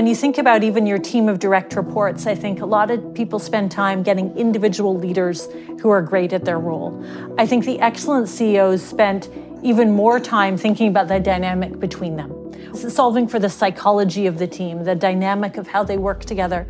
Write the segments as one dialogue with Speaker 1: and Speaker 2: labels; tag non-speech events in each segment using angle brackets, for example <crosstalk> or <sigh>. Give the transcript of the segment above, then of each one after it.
Speaker 1: when you think about even your team of direct reports, I think a lot of people spend time getting individual leaders who are great at their role. I think the excellent CEOs spent even more time thinking about the dynamic between them, solving for the psychology of the team, the dynamic of how they work together.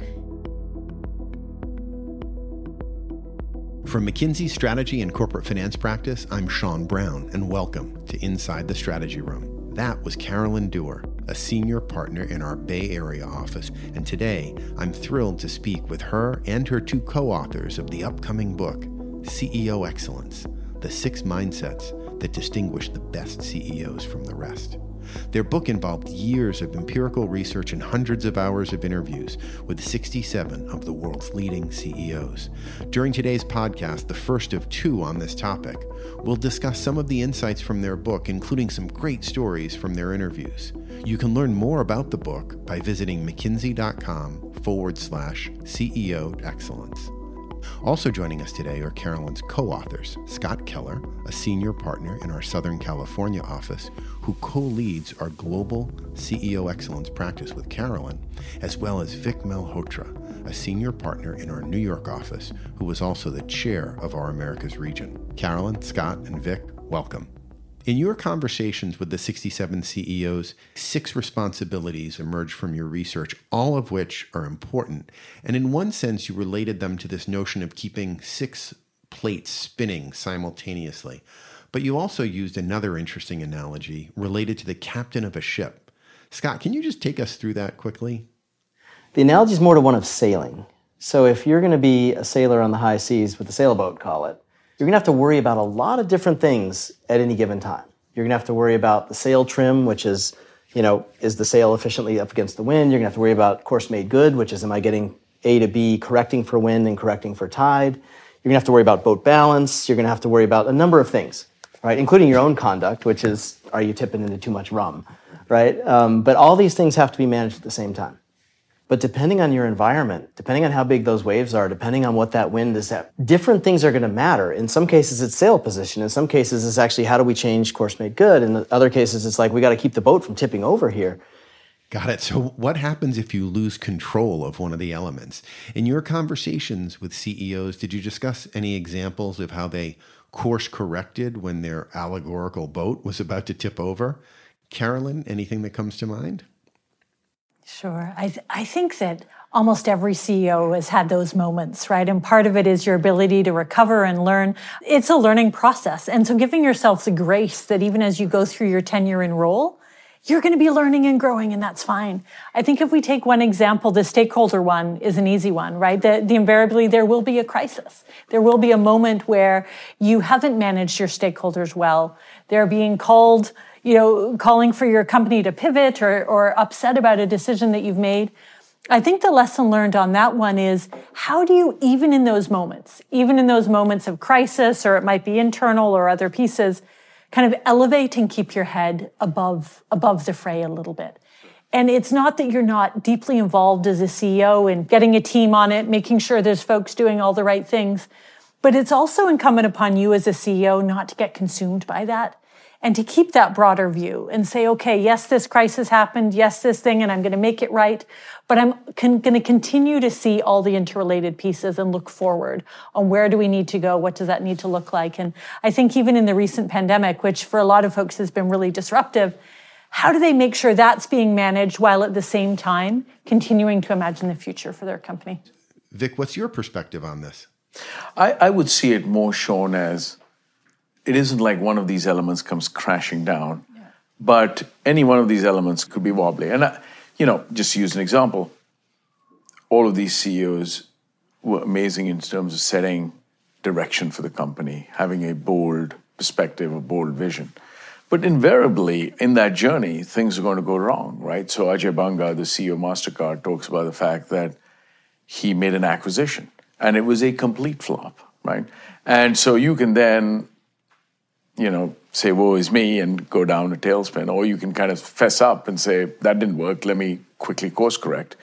Speaker 2: From McKinsey Strategy and Corporate Finance Practice, I'm Sean Brown, and welcome to Inside the Strategy Room. That was Carolyn Dewar, a senior partner in our Bay Area office, and today I'm thrilled to speak with her and her two co authors of the upcoming book, CEO Excellence The Six Mindsets That Distinguish the Best CEOs from the Rest. Their book involved years of empirical research and hundreds of hours of interviews with 67 of the world's leading CEOs. During today's podcast, the first of two on this topic, we'll discuss some of the insights from their book, including some great stories from their interviews. You can learn more about the book by visiting mckinsey.com forward slash CEO excellence. Also joining us today are Carolyn's co authors, Scott Keller, a senior partner in our Southern California office, who co leads our global CEO excellence practice with Carolyn, as well as Vic Malhotra, a senior partner in our New York office, who was also the chair of our Americas region. Carolyn, Scott, and Vic, welcome. In your conversations with the 67 CEOs, six responsibilities emerged from your research, all of which are important. And in one sense, you related them to this notion of keeping six plates spinning simultaneously. But you also used another interesting analogy related to the captain of a ship. Scott, can you just take us through that quickly?
Speaker 3: The analogy is more to one of sailing. So if you're going to be a sailor on the high seas with a sailboat, call it, you're going to have to worry about a lot of different things at any given time. You're going to have to worry about the sail trim, which is, you know, is the sail efficiently up against the wind? You're going to have to worry about course made good, which is, am I getting A to B correcting for wind and correcting for tide? You're going to have to worry about boat balance. You're going to have to worry about a number of things, right? Including your own conduct, which is, are you tipping into too much rum, right? Um, but all these things have to be managed at the same time. But depending on your environment, depending on how big those waves are, depending on what that wind is at, different things are going to matter. In some cases, it's sail position. In some cases, it's actually how do we change course made good. In other cases, it's like we got to keep the boat from tipping over here.
Speaker 2: Got it. So, what happens if you lose control of one of the elements? In your conversations with CEOs, did you discuss any examples of how they course corrected when their allegorical boat was about to tip over? Carolyn, anything that comes to mind?
Speaker 1: Sure. I, th- I think that almost every CEO has had those moments, right? And part of it is your ability to recover and learn. It's a learning process. And so giving yourself the grace that even as you go through your tenure in role, you're going to be learning and growing, and that's fine. I think if we take one example, the stakeholder one is an easy one, right? The, the invariably there will be a crisis. There will be a moment where you haven't managed your stakeholders well. They're being called you know, calling for your company to pivot or, or upset about a decision that you've made. I think the lesson learned on that one is how do you, even in those moments, even in those moments of crisis, or it might be internal or other pieces, kind of elevate and keep your head above, above the fray a little bit. And it's not that you're not deeply involved as a CEO in getting a team on it, making sure there's folks doing all the right things, but it's also incumbent upon you as a CEO not to get consumed by that and to keep that broader view and say, okay, yes, this crisis happened. Yes, this thing, and I'm going to make it right. But I'm con- going to continue to see all the interrelated pieces and look forward on where do we need to go? What does that need to look like? And I think even in the recent pandemic, which for a lot of folks has been really disruptive, how do they make sure that's being managed while at the same time continuing to imagine the future for their company?
Speaker 2: Vic, what's your perspective on this?
Speaker 4: I, I would see it more shown as it isn't like one of these elements comes crashing down, yeah. but any one of these elements could be wobbly. And, I, you know, just to use an example, all of these CEOs were amazing in terms of setting direction for the company, having a bold perspective, a bold vision. But invariably, in that journey, things are going to go wrong, right? So Ajay Banga, the CEO of MasterCard, talks about the fact that he made an acquisition and it was a complete flop, right? And so you can then you know, say, woe is me and go down a tailspin. Or you can kind of fess up and say, that didn't work, let me quickly course correct.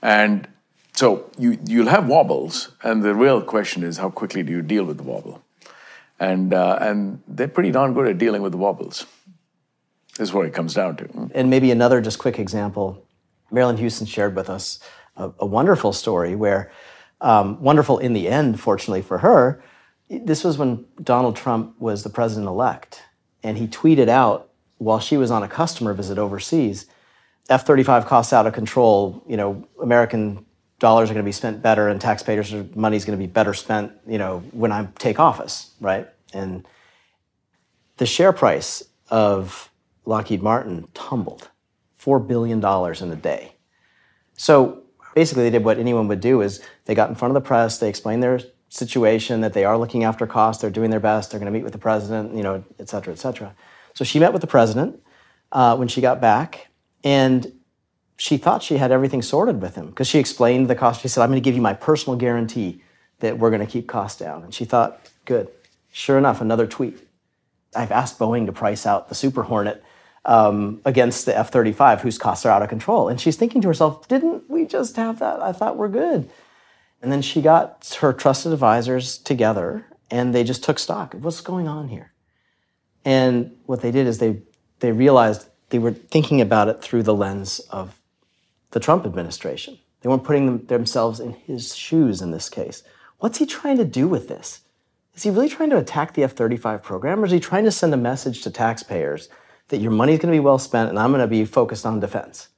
Speaker 4: And so you, you'll have wobbles, and the real question is how quickly do you deal with the wobble? And, uh, and they're pretty darn good at dealing with the wobbles, is what it comes down to.
Speaker 3: And maybe another just quick example Marillyn Hewson shared with us a, a wonderful story where, um, wonderful in the end, fortunately for her, this was when Donald Trump was the president elect, and he tweeted out while she was on a customer visit overseas F 35 costs out of control. You know, American dollars are going to be spent better and taxpayers' money is going to be better spent, you know, when I take office, right? And the share price of Lockheed Martin tumbled $4 billion in a day. So basically, they did what anyone would do is they got in front of the press, they explained their situation, that they are looking after costs, they're doing their best, they're going to meet with the president, you know, et cetera, et cetera. So she met with the president uh, when she got back, and she thought she had everything sorted with him because she explained the cost. She said, I'm going to give you my personal guarantee that we're going to keep costs down. And she thought, good. Sure enough, another tweet. I've asked Boeing to price out the Super Hornet um, against the F 35, whose costs are out of control. And she's thinking to herself, didn't we just have that? I thought we're good. And then she got her trusted advisors together and they just took stock. What's going on here? And what they did is they, they realized they were thinking about it through the lens of the Trump administration. They weren't putting them, themselves in his shoes in this case. What's he trying to do with this? Is he really trying to attack the F 35 program, or is he trying to send a message to taxpayers that your money is going to be well spent and I'm going to be focused on defense?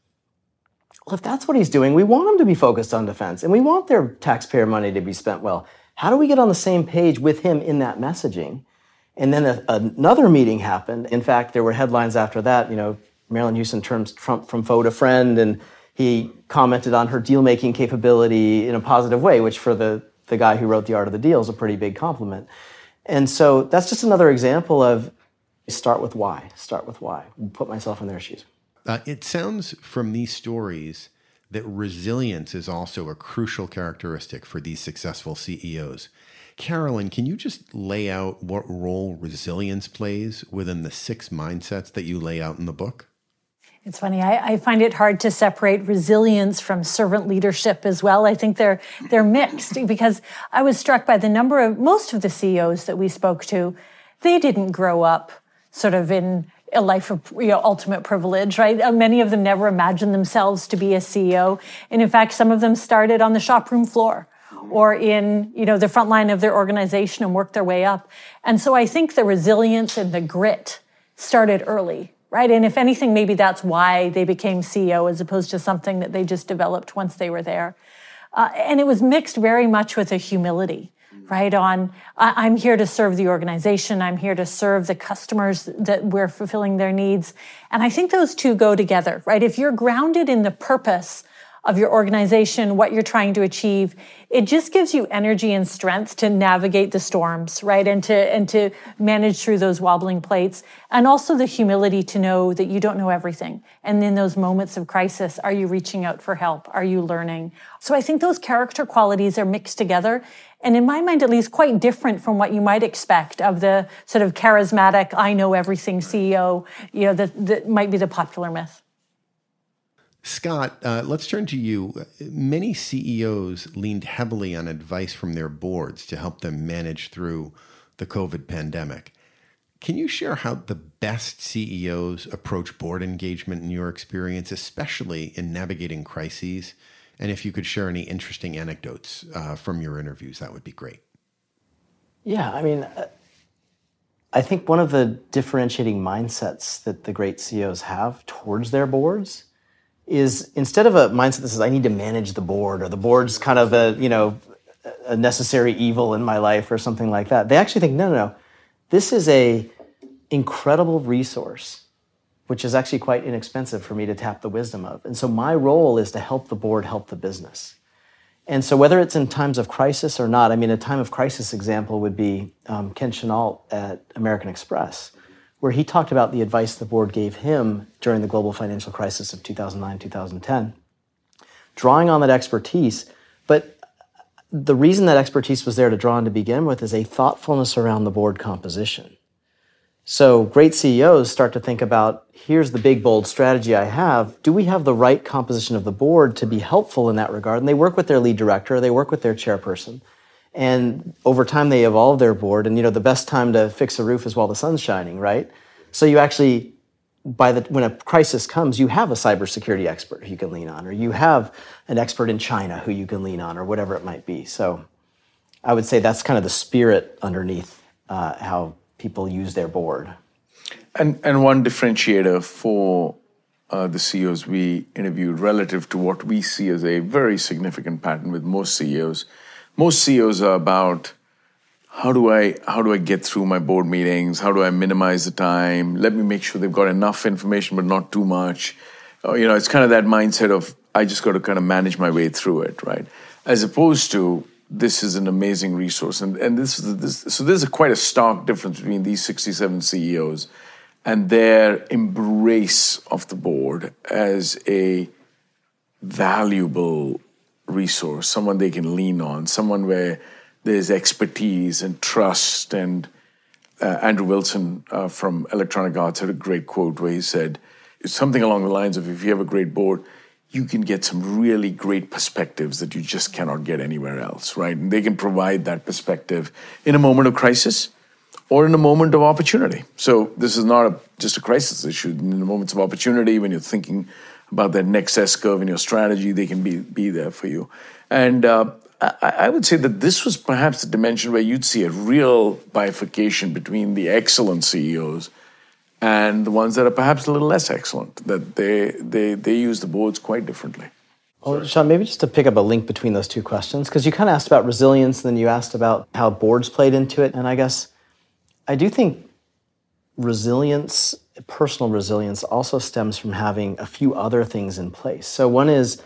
Speaker 3: Well, if that's what he's doing, we want him to be focused on defense and we want their taxpayer money to be spent well. How do we get on the same page with him in that messaging? And then a, another meeting happened. In fact, there were headlines after that. You know, Marillyn Hewson turns Trump from foe to friend, and he commented on her deal making capability in a positive way, which for the, the guy who wrote The Art of the Deal is a pretty big compliment. And so that's just another example of start with why. Start with why. Put myself in their shoes.
Speaker 2: Uh, it sounds from these stories that resilience is also a crucial characteristic for these successful CEOs. Carolyn, can you just lay out what role resilience plays within the six mindsets that you lay out in the book?
Speaker 1: It's funny. I, I, find it hard to separate resilience from servant leadership as well. I think they're they're mixed <laughs> because I was struck by the number of most of the CEOs that we spoke to. They didn't grow up sort of in a life of you know, ultimate privilege, right? Uh, many of them never imagined themselves to be a CEO, and in fact, some of them started on the shop room floor or in you know the front line of their organization and worked their way up. And so I think the resilience and the grit started early, right? And if anything, maybe that's why they became CEO as opposed to something that they just developed once they were there. Uh, and it was mixed very much with a humility right on i'm here to serve the organization i'm here to serve the customers that we're fulfilling their needs and i think those two go together right if you're grounded in the purpose of your organization, what you're trying to achieve, it just gives you energy and strength to navigate the storms, right? And to and to manage through those wobbling plates. And also the humility to know that you don't know everything. And in those moments of crisis, are you reaching out for help? Are you learning? So I think those character qualities are mixed together. And in my mind, at least, quite different from what you might expect of the sort of charismatic, I know everything CEO, you know, that, that might be the popular myth.
Speaker 2: Scott, uh, let's turn to you. Many CEOs leaned heavily on advice from their boards to help them manage through the COVID pandemic. Can you share how the best CEOs approach board engagement in your experience, especially in navigating crises? And if you could share any interesting anecdotes uh, from your interviews, that would be great.
Speaker 3: Yeah, I mean, I think one of the differentiating mindsets that the great CEOs have towards their boards is instead of a mindset that says I need to manage the board or the board's kind of a you know a necessary evil in my life or something like that. They actually think no, no, no. This is a incredible resource, which is actually quite inexpensive for me to tap the wisdom of. And so my role is to help the board help the business. And so whether it's in times of crisis or not, I mean, a time of crisis example would be um, Ken Chenault at American Express where he talked about the advice the board gave him during the global financial crisis of 2009 2010, drawing on that expertise. But the reason that expertise was there to draw on to begin with is a thoughtfulness around the board composition. So great CEOs start to think about here's the big, bold strategy I have. Do we have the right composition of the board to be helpful in that regard? And they work with their lead director, they work with their chairperson. And over time, they evolve their board. And you know, the best time to fix a roof is while the sun's shining, right? So you actually by the when a crisis comes, you have a cybersecurity expert who you can lean on, or you have an expert in China who you can lean on, or whatever it might be. So, I would say that's kind of the spirit underneath uh, how people use their board.
Speaker 4: And and one differentiator for uh, the CEOs we interviewed relative to what we see as a very significant pattern with most CEOs. Most CEOs are about how do I how do I get through my board meetings? How do I minimize the time? Let me make sure they've got enough information but not too much. Uh, you know, it's kind of that mindset of I just got to kind of manage my way through it, right? As opposed to this is an amazing resource, and and this is this, so there's quite a stark difference between these 67 CEOs and their embrace of the board as a valuable resource, someone they can lean on, someone where there's expertise and trust. And uh, Andrew Wilson uh, from Electronic Arts had a great quote where he said it's something along the lines of if you have a great board, you can get some really great perspectives that you just cannot get anywhere else, right? And they can provide that perspective in a moment of crisis or in a moment of opportunity. So this is not a, just a crisis issue. In the moments of opportunity, when you're thinking about that next S curve in your strategy, they can be, be there for you. And uh, I, I would say that this was perhaps the dimension where you'd see a real bifurcation between the excellent CEOs and the ones that are perhaps a little less excellent, that they, they, they use the boards quite differently.
Speaker 3: Well, Sean, maybe just to pick up a link between those two questions, because you kind of asked about resilience, and then you asked about how boards played into it. And I guess I do think resilience, personal resilience, also stems from having a few other things in place. So, one is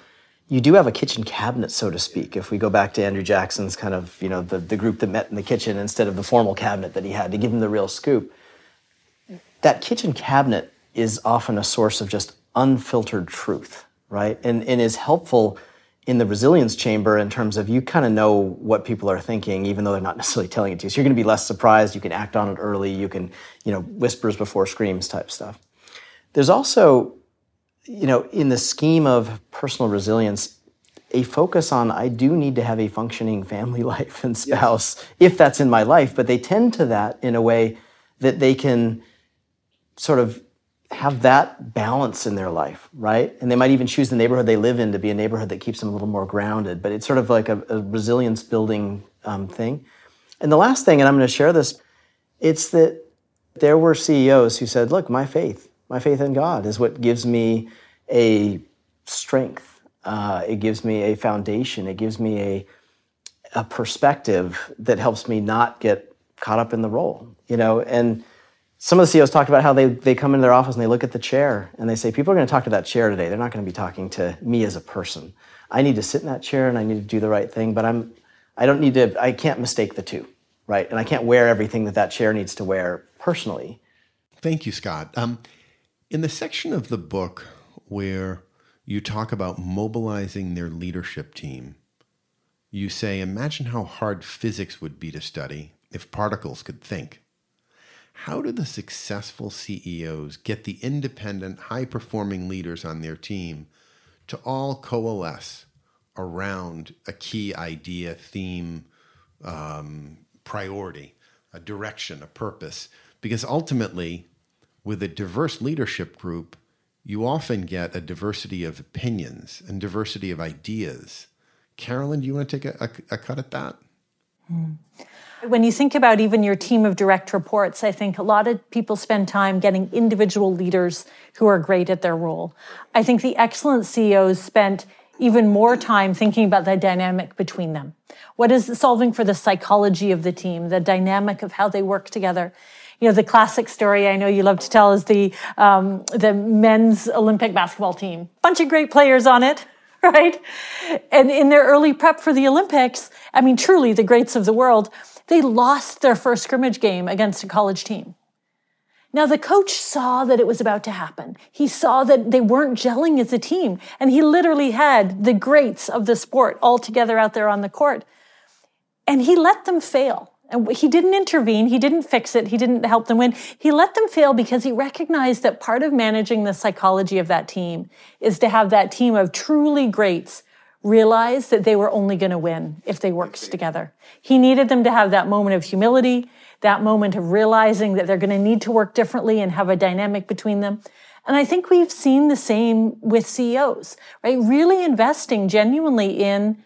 Speaker 3: you do have a kitchen cabinet, so to speak. If we go back to Andrew Jackson's kind of, you know, the, the group that met in the kitchen instead of the formal cabinet that he had to give him the real scoop, that kitchen cabinet is often a source of just unfiltered truth, right? And, and is helpful in the resilience chamber in terms of you kind of know what people are thinking, even though they're not <laughs> necessarily telling it to you. So you're going to be less surprised. You can act on it early. You can, you know, whispers before screams type stuff. There's also you know, in the scheme of personal resilience, a focus on I do need to have a functioning family <laughs> life and spouse yes. if that's in my life, but they tend to that in a way that they can sort of have that balance in their life, right? And they might even choose the neighborhood they live in to be a neighborhood that keeps them a little more grounded, but it's sort of like a, a resilience building um, thing. And the last thing, and I'm going to share this, it's that there were CEOs who said, look, my faith, my faith in God is what gives me a strength. Uh, it gives me a foundation. It gives me a, a perspective that helps me not get caught up in the role, you know, and some of the CEOs talked about how they, they come into their office and they look at the chair and they say, people are going to talk to that chair today. They're not going to be talking to me as a person. I need to sit in that chair and I need to do the right thing, but I'm, I don't need to, I can't mistake the two, right? And I can't wear everything that that chair needs to wear personally.
Speaker 2: Thank you, Scott. Um, in the section of the book where you talk about mobilizing their leadership team, you say, Imagine how hard physics would be to study if particles could think. How do the successful CEOs get the independent, high performing leaders on their team to all coalesce around a key idea, theme, um, priority, a direction, a purpose? Because ultimately, with a diverse leadership group, you often get a diversity of opinions and diversity of ideas. Carolyn, do you want to take a, a, a cut at that?
Speaker 1: Mm. When you think about even your team of direct reports, I think a lot of people spend time getting individual leaders who are great at their role. I think the excellent CEOs spent even more time thinking about the dynamic between them. What is solving for the psychology of the team, the dynamic of how they work together? you know, the classic story I know you love to tell is the um, the men's Olympic basketball team. Bunch of great players on it, <laughs> right? And in their early prep for the Olympics, I mean, truly the greats of the world, they lost their first scrimmage game against a college team. Now, the coach saw that it was about to happen. He saw that they weren't gelling as a team, and he literally had the greats of the sport all together out there on the court. And he let them fail. And he didn't intervene, he didn't fix it, he didn't help them win. He let them fail because he recognized that part of managing the psychology of that team is to have that team of truly greats realize that they were only going to win if they worked together. He needed them to have that moment of humility, that moment of realizing that they're going to need to work differently and have a dynamic between them. And I think we've seen the same with CEOs, right? Really investing genuinely in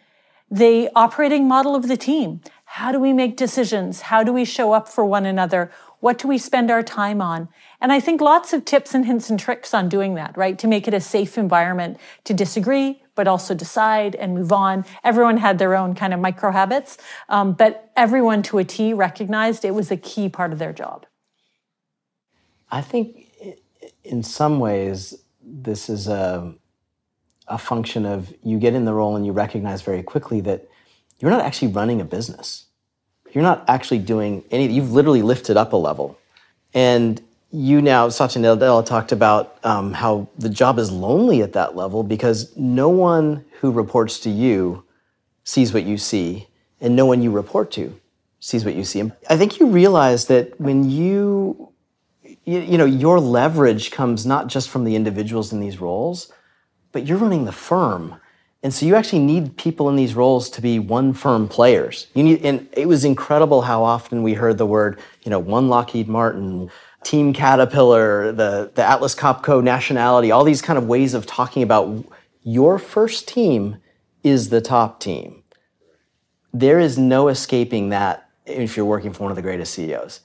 Speaker 1: the operating model of the team. How do we make decisions? How do we show up for one another? What do we spend our time on? And I think lots of tips and hints and tricks on doing that, right? To make it a safe environment to disagree, but also decide and move on. Everyone had their own kind of micro habits, um, but everyone to a T recognized it was a key part of their job.
Speaker 3: I think in some ways, this is a, a function of you get in the role and you recognize very quickly that you're not actually running a business. You're not actually doing any, you've literally lifted up a level. And you now, Satya Nadella talked about um, how the job is lonely at that level because no one who reports to you sees what you see, and no one you report to sees what you see. I think you realize that when you, you, you know, your leverage comes not just from the individuals in these roles, but you're running the firm. And so you actually need people in these roles to be one firm players. You need, and it was incredible how often we heard the word, you know, one Lockheed Martin, Team Caterpillar, the, the Atlas Copco nationality, all these kind of ways of talking about your first team is the top team. There is no escaping that if you're working for one of the greatest CEOs.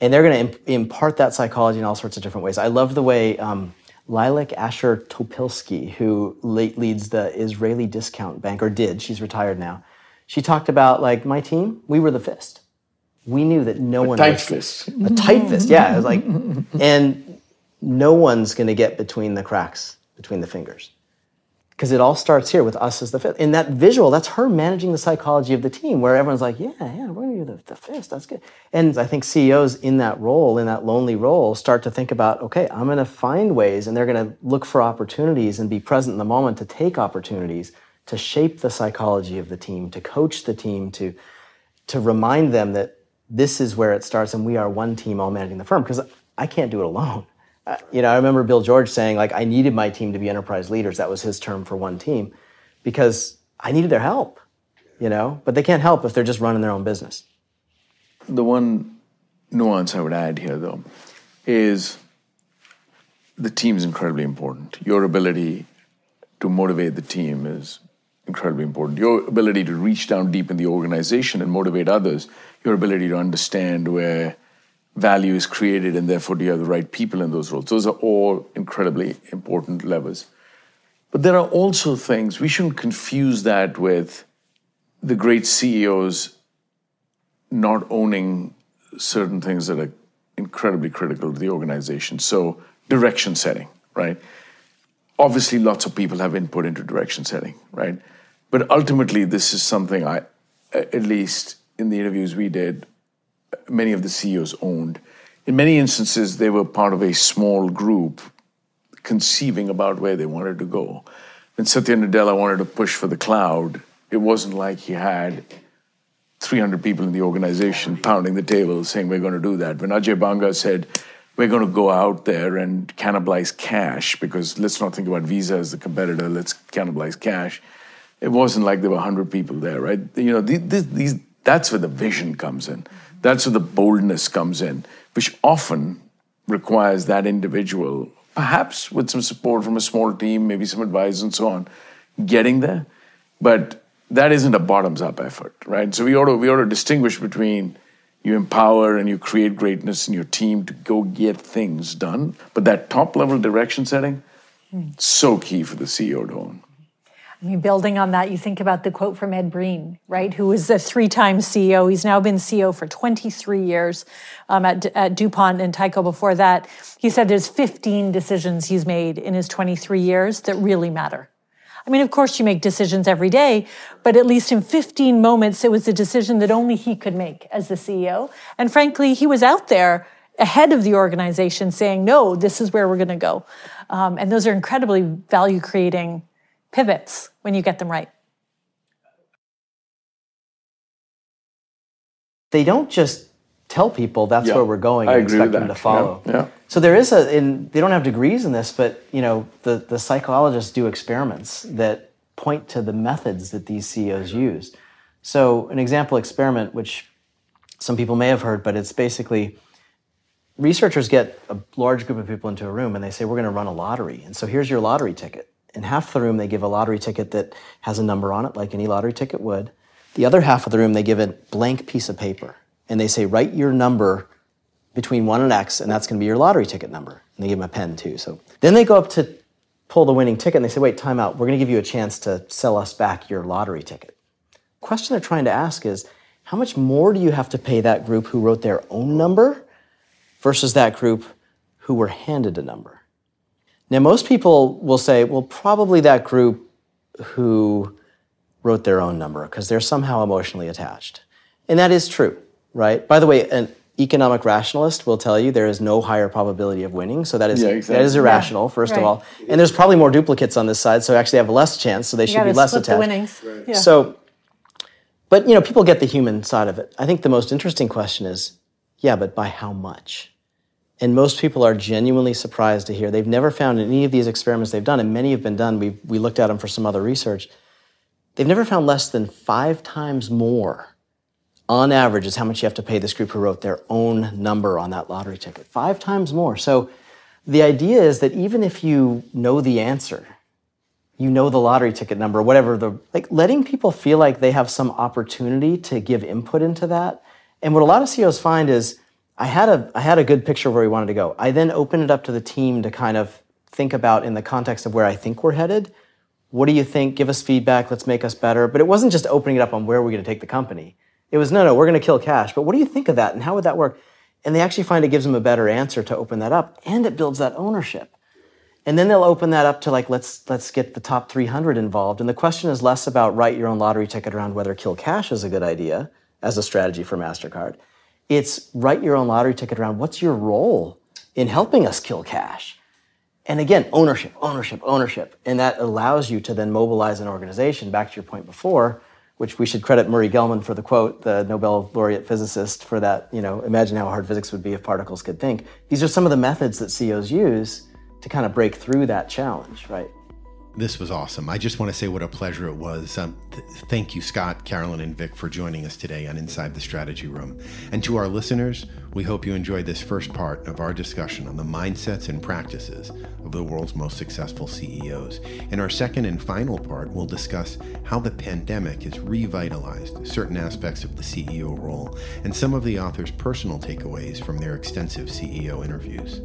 Speaker 3: And they're going to imp- impart that psychology in all sorts of different ways. I love the way um, Lilach Asher Topilsky, who late leads the Israeli discount bank, or did, she's retired now. She talked about, like, my team, we were the fist we knew that no
Speaker 4: a
Speaker 3: one
Speaker 4: tight
Speaker 3: was,
Speaker 4: fist.
Speaker 3: a tight fist. Yeah, it was like, and no one's going to get between the cracks between the fingers because it all starts here with us as the fist. In that visual, that's her managing the psychology of the team, where everyone's like, yeah, yeah, we're going to do the, the fist. That's good. And I think CEOs in that role, in that lonely role, start to think about, okay, I'm going to find ways, and they're going to look for opportunities and be present in the moment to take opportunities to shape the psychology of the team, to coach the team, to to remind them that this is where it starts and we are one team all managing the firm because I can't do it alone. Uh, you know, I remember Bill George saying like I needed my team to be enterprise leaders. That was his term for one team because I needed their help, you know, but they can't help if they're just running their own business.
Speaker 4: The one nuance I would add here though is the team is incredibly important. Your ability to motivate the team is incredibly important. Your ability to reach down deep in the organization and motivate others, your ability to understand where value is created and therefore do you have the right people in those roles. Those are all incredibly important levers. But there are also things, we shouldn't confuse that with the great CEOs not owning certain things that are incredibly critical to the organization. So, direction setting, right? Obviously, lots of people have input into direction setting, right? But ultimately, this is something I, at least in the interviews we did, many of the CEOs owned. In many instances, they were part of a small group conceiving about where they wanted to go. When Satya Nadella wanted to push for the cloud, it wasn't like he had 300 people in the organization pounding the table saying, We're going to do that. When Ajay Banga said, We're going to go out there and cannibalize cash, because let's not think about Visa as the competitor, let's cannibalize cash it wasn't like there were 100 people there, right? You know, these, these, that's where the vision comes in. That's where the boldness comes in, which often requires that individual, perhaps with some support from a small team, maybe some advice and so on, getting there. But that isn't a bottoms up effort, right? So we ought to, we ought to distinguish between you empower and you create greatness in your team to go get things done. But that top level direction setting, so key for the CEO to own.
Speaker 1: Building on that, you think about the quote from Ed Breen, right, who was a three time CEO. He's now been CEO for 23 years um, at, at DuPont and Tyco before that. He said there's 15 decisions he's made in his 23 years that really matter. I mean, of course, you make decisions every day, but at least in 15 moments, it was a decision that only he could make as the CEO. And frankly, he was out there ahead of the organization saying, no, this is where we're going to go. Um, and those are incredibly value creating pivots when you get them right.
Speaker 3: They don't just tell people that's
Speaker 4: Yeah,
Speaker 3: where we're going and
Speaker 4: agree
Speaker 3: expect them to follow.
Speaker 4: Yeah, yeah.
Speaker 3: So there is a, and they don't have degrees in this, but you know, the, the psychologists do experiments that point to the methods that these CEOs use. So an example experiment, which some people may have heard, but it's basically researchers get a large group of people into a room and they say, We're going to run a lottery. And so here's your lottery ticket. In half the room, they give a lottery ticket that has a number on it, like any lottery ticket would. The other half of the room, they give a blank piece of paper and they say, Write your number between 1 and X, and that's going to be your lottery ticket number. And they give them a pen too. So then they go up to pull the winning ticket and they say, Wait, time out. We're going to give you a chance to sell us back your lottery ticket. The question they're trying to ask is, how much more do you have to pay that group who wrote their own number versus that group who were handed a number. Now, most people will say, well, probably that group who wrote their own number because they're somehow emotionally attached. And that is true, right? By the way, an economic rationalist will tell you there is no higher probability of winning. So that is, yeah, exactly. that is irrational, yeah, first right. of all. And there's probably more duplicates on this side, so actually have less chance, so they you should be less attached. The
Speaker 1: winnings. Right.
Speaker 3: Yeah. So, but you know, people get the human side of it. I think the most interesting question is yeah, but by how much? And most people are genuinely surprised to hear. They've never found any of these experiments they've done, and many have been done, we, we looked at them for some other research, they've never found less than five times more on average is how much you have to pay this group who wrote their own number on that lottery ticket. Five times more. So the idea is that even if you know the answer, you know the lottery ticket number, whatever the like letting people feel like they have some opportunity to give input into that and what a lot of CEOs find is I had a I had a good picture of where we wanted to go. I then opened it up to the team to kind of think about in the context of where I think we're headed. What do you think? Give us feedback. Let's make us better. But it wasn't just opening it up on where we're going to take the company. It was no, no, we're going to kill cash. But what do you think of that, and how would that work? And they actually find it gives them a better answer to open that up, and it builds that ownership. And then they'll open that up to like let's let's get the top 300 involved. And the question is less about write your own lottery ticket around whether kill cash is a good idea as a strategy for MasterCard. It's write your own lottery ticket around what's your role in helping us kill cash. And again, ownership, ownership, ownership. And that allows you to then mobilize an organization, back to your point before, which we should credit Murray Gell-Mann for the quote, the Nobel laureate physicist, for that, you know, imagine how hard physics would be if particles could think. These are some of the methods that CEOs use to kind of break through that challenge, right?
Speaker 2: This was awesome. I just want to say what a pleasure it was. Um, th- thank you, Scott, Carolyn, and Vic, for joining us today on Inside the Strategy Room. And to our listeners, we hope you enjoyed this first part of our discussion on the mindsets and practices of the world's most successful CEOs. In our second and final part, we'll discuss how the pandemic has revitalized certain aspects of the CEO role and some of the author's personal takeaways from their extensive CEO interviews.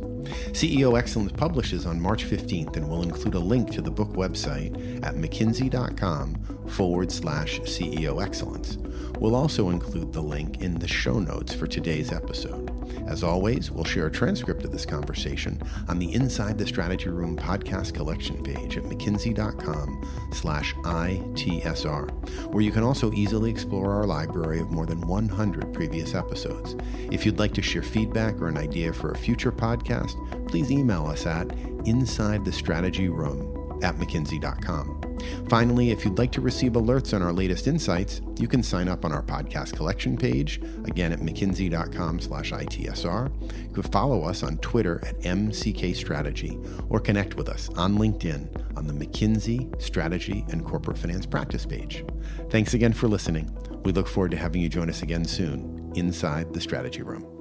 Speaker 2: CEO Excellence publishes on March 15th and will include a link to the book website at mckinsey.com forward slash CEO Excellence. We'll also include the link in the show notes for today's episode. As always, we'll share a transcript of this conversation on the Inside the Strategy Room podcast collection page at mckinsey.com slash ITSR, where you can also easily explore our library of more than 100 previous episodes. If you'd like to share feedback or an idea for a future podcast, please email us at inside the strategy room at mckinsey.com. Finally, if you'd like to receive alerts on our latest insights, you can sign up on our podcast collection page, again at mckinsey.com slash ITSR. You can follow us on Twitter at MCK Strategy or connect with us on LinkedIn on the McKinsey Strategy and Corporate Finance Practice page. Thanks again for listening. We look forward to having you join us again soon inside the Strategy Room.